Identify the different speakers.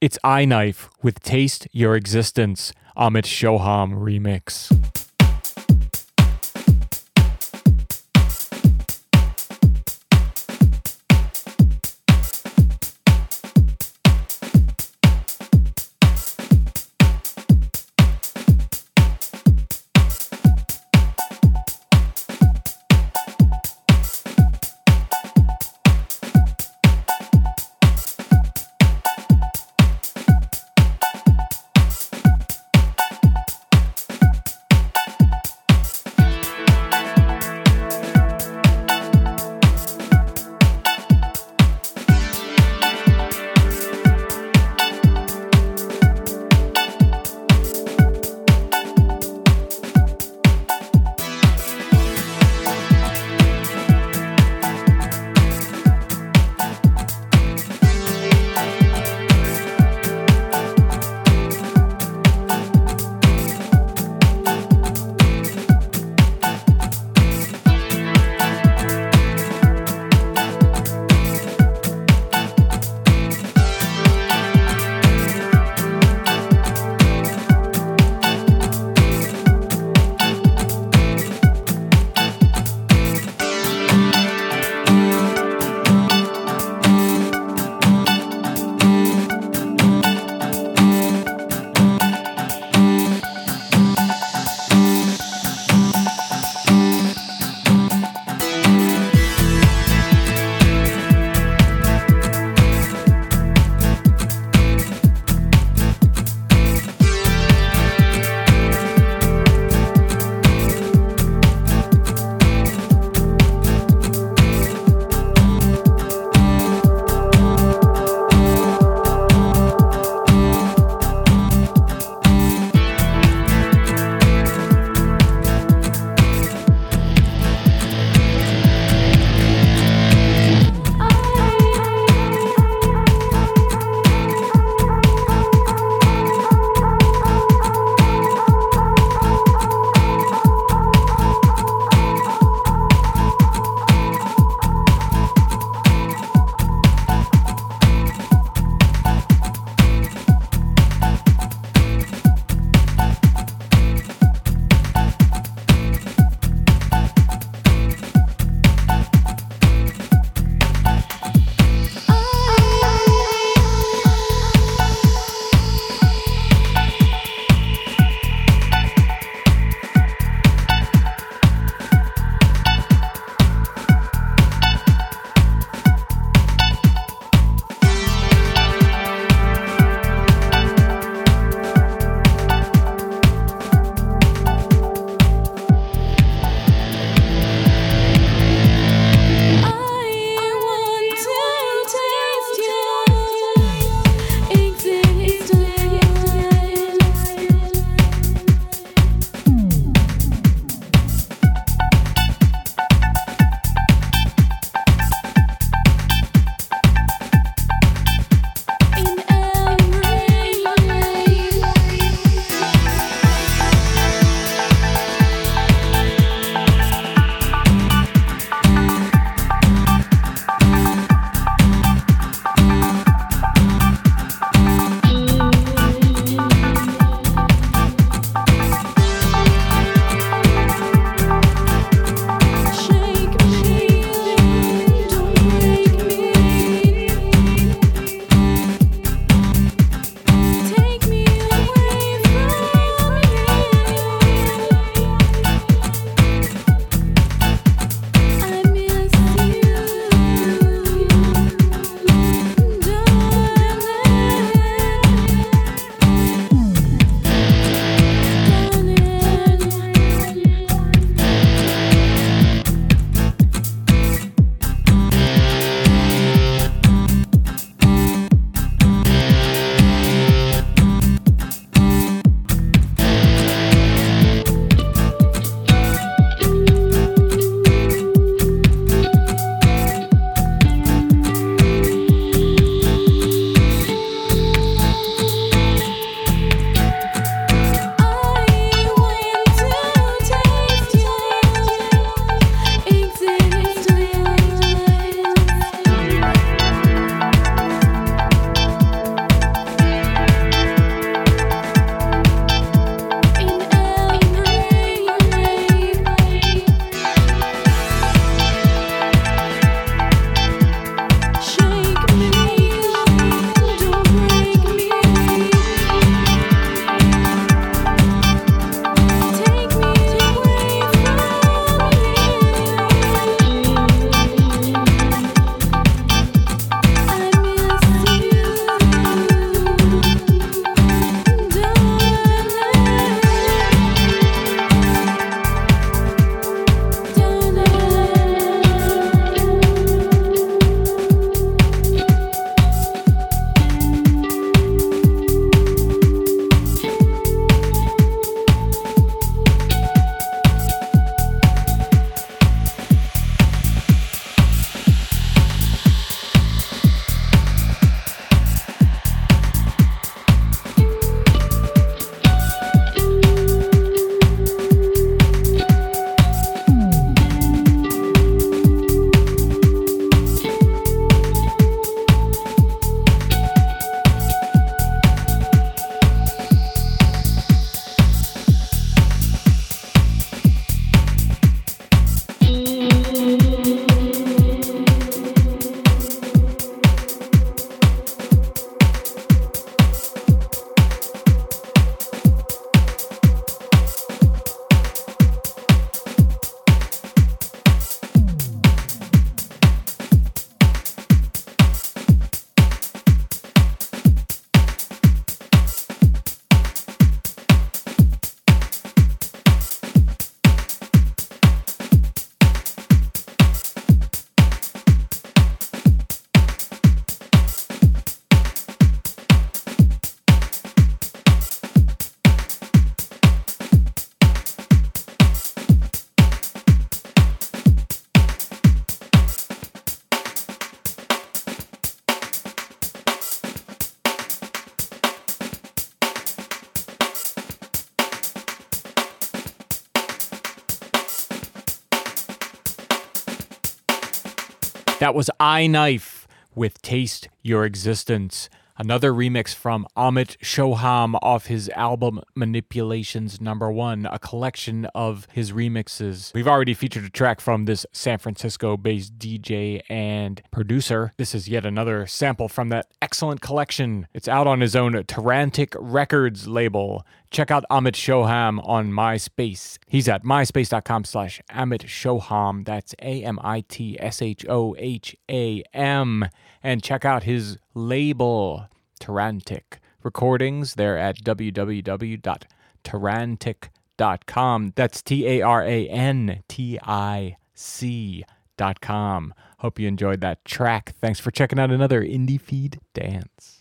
Speaker 1: It's Eye Knife with Taste Your Existence, Amit Shoham remix. That was Eye Knife with Taste Your Existence. Another remix from Amit Shoham off his album Manipulations Number One, a collection of his remixes. We've already featured a track from this San Francisco based DJ and producer. This is yet another sample from that excellent collection. It's out on his own Tarantic Records label. Check out Amit Shoham on MySpace. He's at myspace.com slash Amit Shoham. That's A M I T S H O H A M. And check out his label, Tarantic Recordings. They're at www.tarantic.com. That's T A R A N T I C.com. Hope you enjoyed that track. Thanks for checking out another IndieFeed Dance.